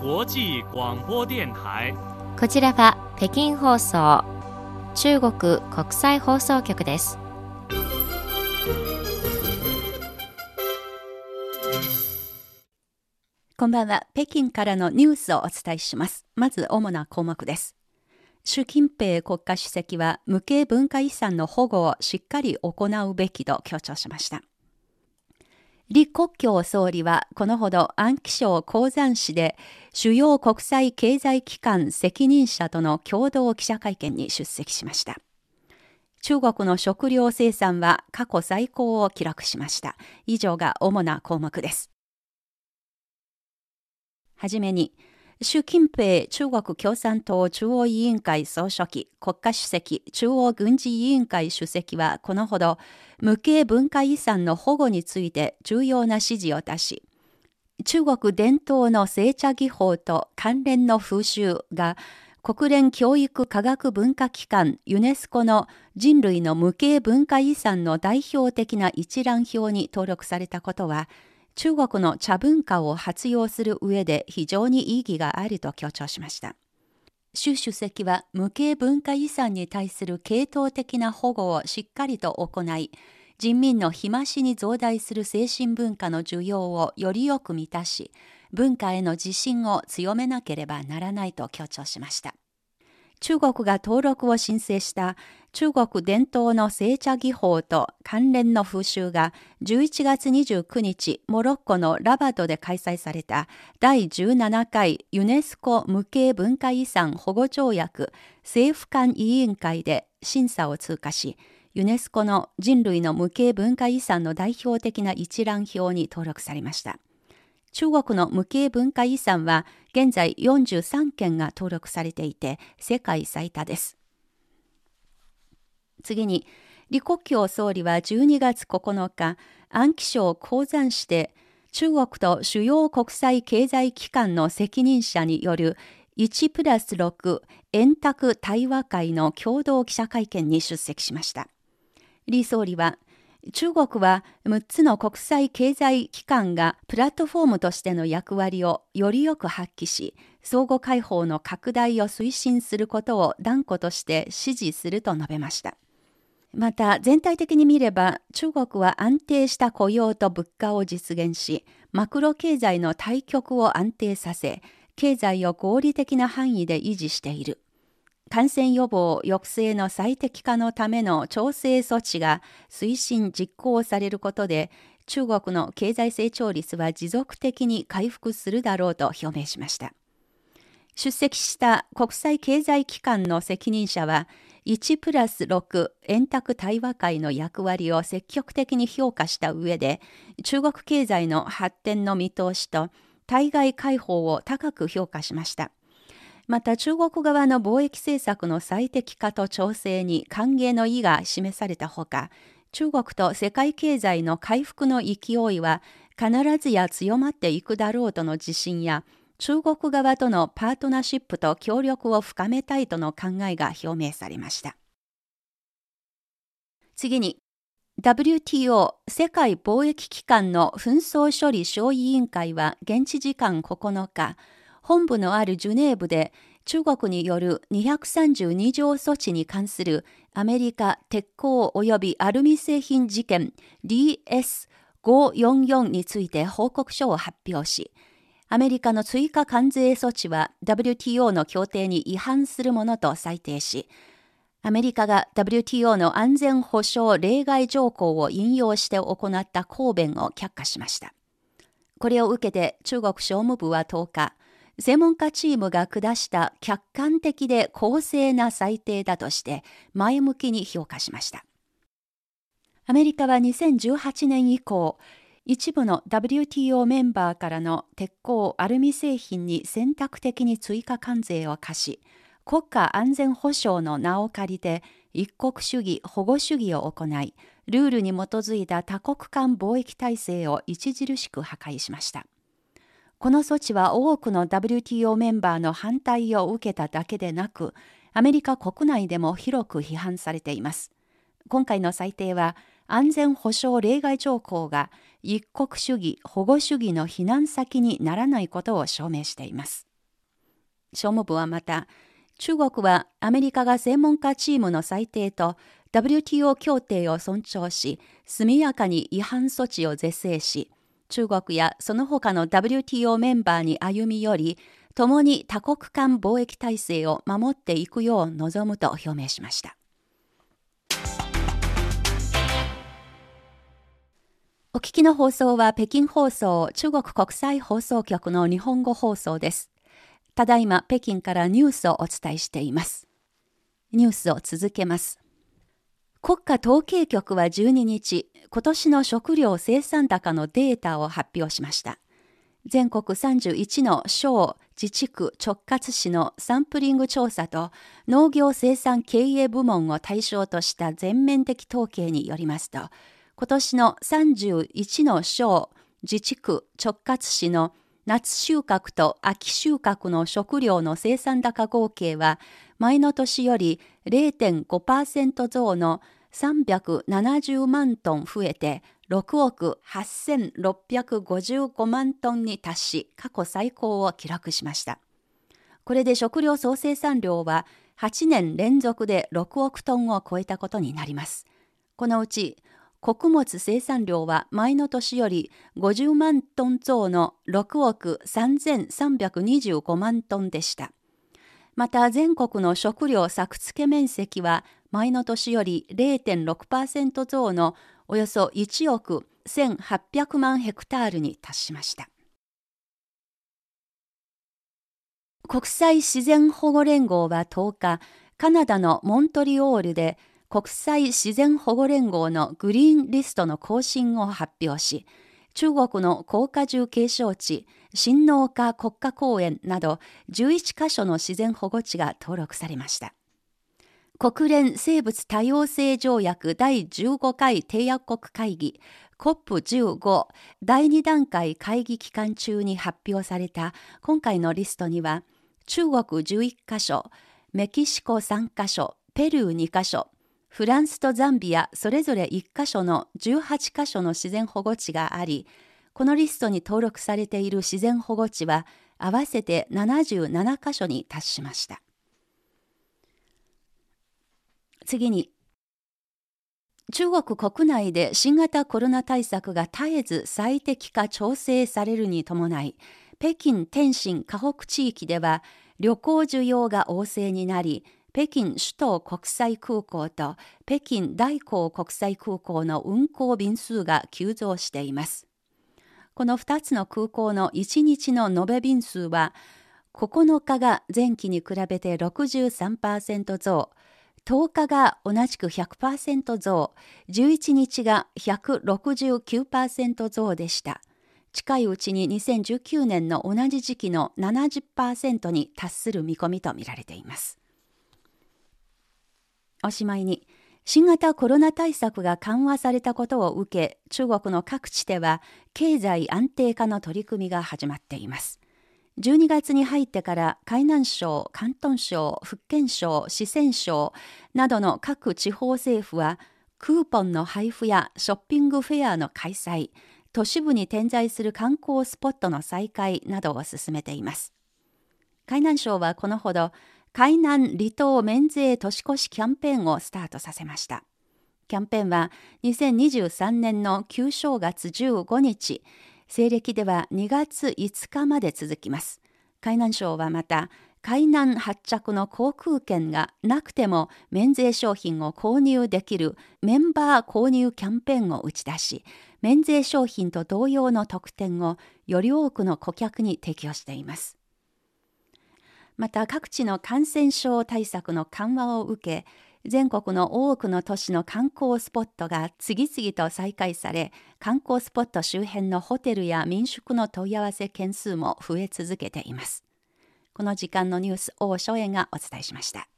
際广播電台こちらは北京放送中国国際放送局ですこんばんは。北京からのニュースをお伝えします。まず主な項目です。習近平国家主席は無形文化遺産の保護をしっかり行うべきと強調しました。李克強総理はこのほど安徽省鉱山市で主要国際経済機関責任者との共同記者会見に出席しました。中国の食料生産は過去最高を記録しました。以上が主な項目です。はじめに、習近平中国共産党中央委員会総書記、国家主席、中央軍事委員会主席はこのほど、無形文化遺産の保護について重要な指示を出し、中国伝統の製茶技法と関連の風習が国連教育科学文化機関ユネスコの人類の無形文化遺産の代表的な一覧表に登録されたことは、中国の茶文化を活用する上で非常に意義があると強調しました。習主席は無形文化遺産に対する系統的な保護をしっかりと行い、人民の日増しに増大する精神文化の需要をよりよく満たし、文化への自信を強めなければならないと強調しました。中国が登録を申請した中国伝統の製茶技法と関連の風習が11月29日モロッコのラバトで開催された第17回ユネスコ無形文化遺産保護条約政府間委員会で審査を通過しユネスコの人類の無形文化遺産の代表的な一覧表に登録されました。中国の無形文化遺産は現在43件が登録されていて世界最多です。次に、李克強総理は12月9日、安徽省鉱山市で中国と主要国際経済機関の責任者による1プラス6円卓対話会の共同記者会見に出席しました。李総理は、中国は6つの国際経済機関がプラットフォームとしての役割をよりよく発揮し、相互開放の拡大を推進することを断固として支持すると述べました。また全体的に見れば中国は安定した雇用と物価を実現し、マクロ経済の対極を安定させ、経済を合理的な範囲で維持している。感染予防抑制の最適化のための調整措置が推進実行されることで中国の経済成長率は持続的に回復するだろうと表明しました。出席した国際経済機関の責任者は1プラス6円卓対話会の役割を積極的に評価した上で中国経済の発展の見通しと対外開放を高く評価しました。また中国側の貿易政策の最適化と調整に歓迎の意が示されたほか、中国と世界経済の回復の勢いは必ずや強まっていくだろうとの自信や、中国側とのパートナーシップと協力を深めたいとの考えが表明されました。次に、WTO 世界貿易機関の紛争処理小委員会は現地時間9日、本部のあるジュネーブで中国による232条措置に関するアメリカ鉄鋼及びアルミ製品事件 DS544 について報告書を発表し、アメリカの追加関税措置は WTO の協定に違反するものと裁定し、アメリカが WTO の安全保障例外条項を引用して行った抗弁を却下しました。これを受けて中国商務部は10日、専門家チームが下した客観的で公正な裁定だとして前向きに評価しました。アメリカは2018年以降、一部の WTO メンバーからの鉄鋼アルミ製品に選択的に追加関税を課し、国家安全保障の名を借りて一国主義保護主義を行い、ルールに基づいた多国間貿易体制を著しく破壊しました。この措置は多くの WTO メンバーの反対を受けただけでなく、アメリカ国内でも広く批判されています。今回の裁定は、安全保障例外条項が一国主義、保護主義の避難先にならないことを証明しています。商務部はまた、中国はアメリカが専門家チームの裁定と WTO 協定を尊重し、速やかに違反措置を是正し、中国やその他の WTO メンバーに歩み寄り、共に多国間貿易体制を守っていくよう望むと表明しました。お聞きの放送は北京放送中国国際放送局の日本語放送です。ただいま北京からニュースをお伝えしています。ニュースを続けます。国家統計局は12日、今年の食料生産高のデータを発表しました。全国31の省、自治区、直轄市のサンプリング調査と農業生産経営部門を対象とした全面的統計によりますと、今年の31の省、自治区、直轄市の夏収穫と秋収穫の食料の生産高合計は前の年より0.5%増の370万トン増えて6億8655万トンに達し過去最高を記録しました。これで食料総生産量は8年連続で6億トンを超えたことになります。このうち穀物生産量は前の年より50万トン増の6億3325万トンでした。また全国の食料作付面積は前の年より0.6%増のおよそ1億1800万ヘクタールに達しました。国際自然保護連合は10日、カナダのモントリオールで国際自然保護連合のグリーンリストの更新を発表し、中国の高果樹景勝地、新農家国家公園など11カ所の自然保護地が登録されました。国連生物多様性条約第15回締約国会議 COP15 第2段階会議期間中に発表された今回のリストには中国11カ所、メキシコ3カ所、ペルー2カ所、フランスとザンビアそれぞれ1カ所の18カ所の自然保護地があり、このリストに登録されている自然保護地は合わせて77カ所に達しました。次に、中国国内で新型コロナ対策が絶えず最適化調整されるに伴い、北京天津河北地域では旅行需要が旺盛になり、北京首都国際空港と北京大港国際空港の運航便数が急増しています。この2つの空港の1日の延べ便数は、9日が前期に比べて63%増、10日が同じく100%増、11日が169%増でした。近いうちに2019年の同じ時期の70%に達する見込みとみられています。おしまいに、新型コロナ対策が緩和されたことを受け、中国の各地では経済安定化の取り組みが始まっています。12月に入ってから海南省、広東省、福建省、四川省などの各地方政府はクーポンの配布やショッピングフェアの開催、都市部に点在する観光スポットの再開などを進めています。海南省はこのほど海南離島免税年越しキャンペーンをスタートさせました。キャンペーンは2023年の旧正月15日、西暦では2月5日まで続きます。海南省はまた、海南発着の航空券がなくても免税商品を購入できるメンバー購入キャンペーンを打ち出し、免税商品と同様の特典をより多くの顧客に提供しています。また各地の感染症対策の緩和を受け、全国の多くの都市の観光スポットが次々と再開され、観光スポット周辺のホテルや民宿の問い合わせ件数も増え続けています。この時間のニュース、大正円がお伝えしました。